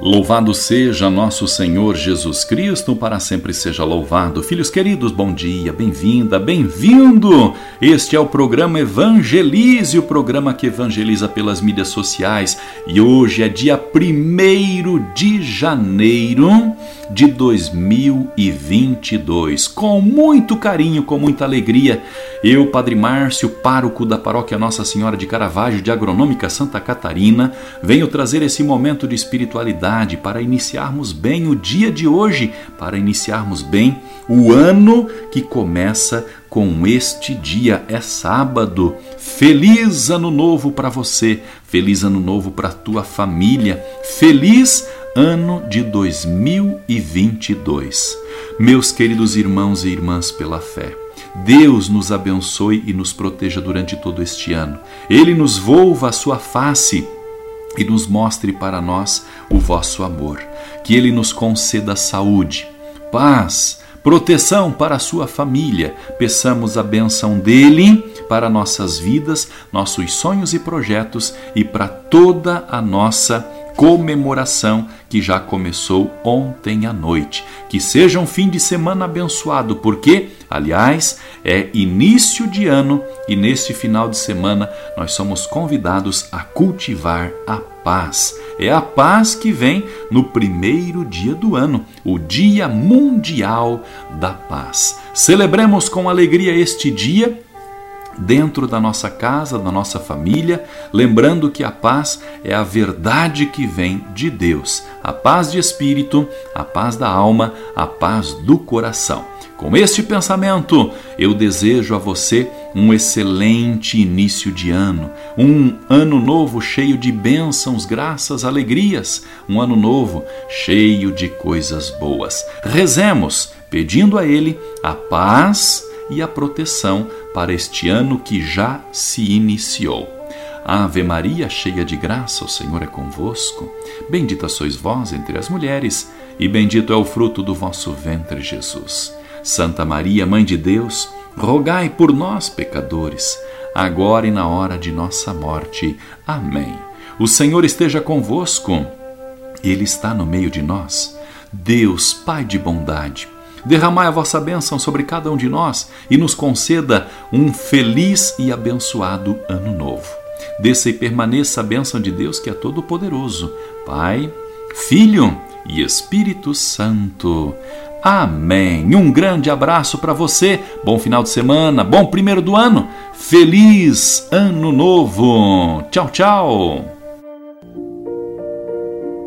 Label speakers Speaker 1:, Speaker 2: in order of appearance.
Speaker 1: Louvado seja nosso Senhor Jesus Cristo, para sempre seja louvado. Filhos queridos, bom dia, bem-vinda, bem-vindo. Este é o programa Evangelize, o programa que evangeliza pelas mídias sociais. E hoje é dia 1 de janeiro de 2022. Com muito carinho, com muita alegria, eu, Padre Márcio, pároco da paróquia Nossa Senhora de Caravaggio de Agronômica Santa Catarina, venho trazer esse momento de espiritualidade para iniciarmos bem o dia de hoje, para iniciarmos bem o ano que começa com este dia. É sábado. Feliz ano novo para você, feliz ano novo para tua família, feliz ano de 2022. Meus queridos irmãos e irmãs pela fé, Deus nos abençoe e nos proteja durante todo este ano. Ele nos volva a sua face e nos mostre para nós o vosso amor. Que Ele nos conceda saúde, paz, proteção para a sua família. Peçamos a benção dele para nossas vidas, nossos sonhos e projetos e para toda a nossa comemoração que já começou ontem à noite. Que seja um fim de semana abençoado, porque, aliás, é início de ano e nesse final de semana nós somos convidados a cultivar a paz. É a paz que vem no primeiro dia do ano, o Dia Mundial da Paz. Celebremos com alegria este dia dentro da nossa casa, da nossa família, lembrando que a paz é a verdade que vem de Deus, a paz de espírito, a paz da alma, a paz do coração. Com este pensamento, eu desejo a você um excelente início de ano, um ano novo cheio de bênçãos, graças, alegrias, um ano novo cheio de coisas boas. Rezemos, pedindo a Ele a paz e a proteção para este ano que já se iniciou. Ave Maria, cheia de graça, o Senhor é convosco. Bendita sois vós entre as mulheres, e bendito é o fruto do vosso ventre, Jesus. Santa Maria, Mãe de Deus, rogai por nós, pecadores, agora e na hora de nossa morte. Amém. O Senhor esteja convosco, Ele está no meio de nós. Deus, Pai de bondade, Derramai a vossa bênção sobre cada um de nós e nos conceda um feliz e abençoado ano novo. Desça e permaneça a bênção de Deus que é todo-poderoso, Pai, Filho e Espírito Santo. Amém. Um grande abraço para você. Bom final de semana, bom primeiro do ano. Feliz ano novo. Tchau, tchau.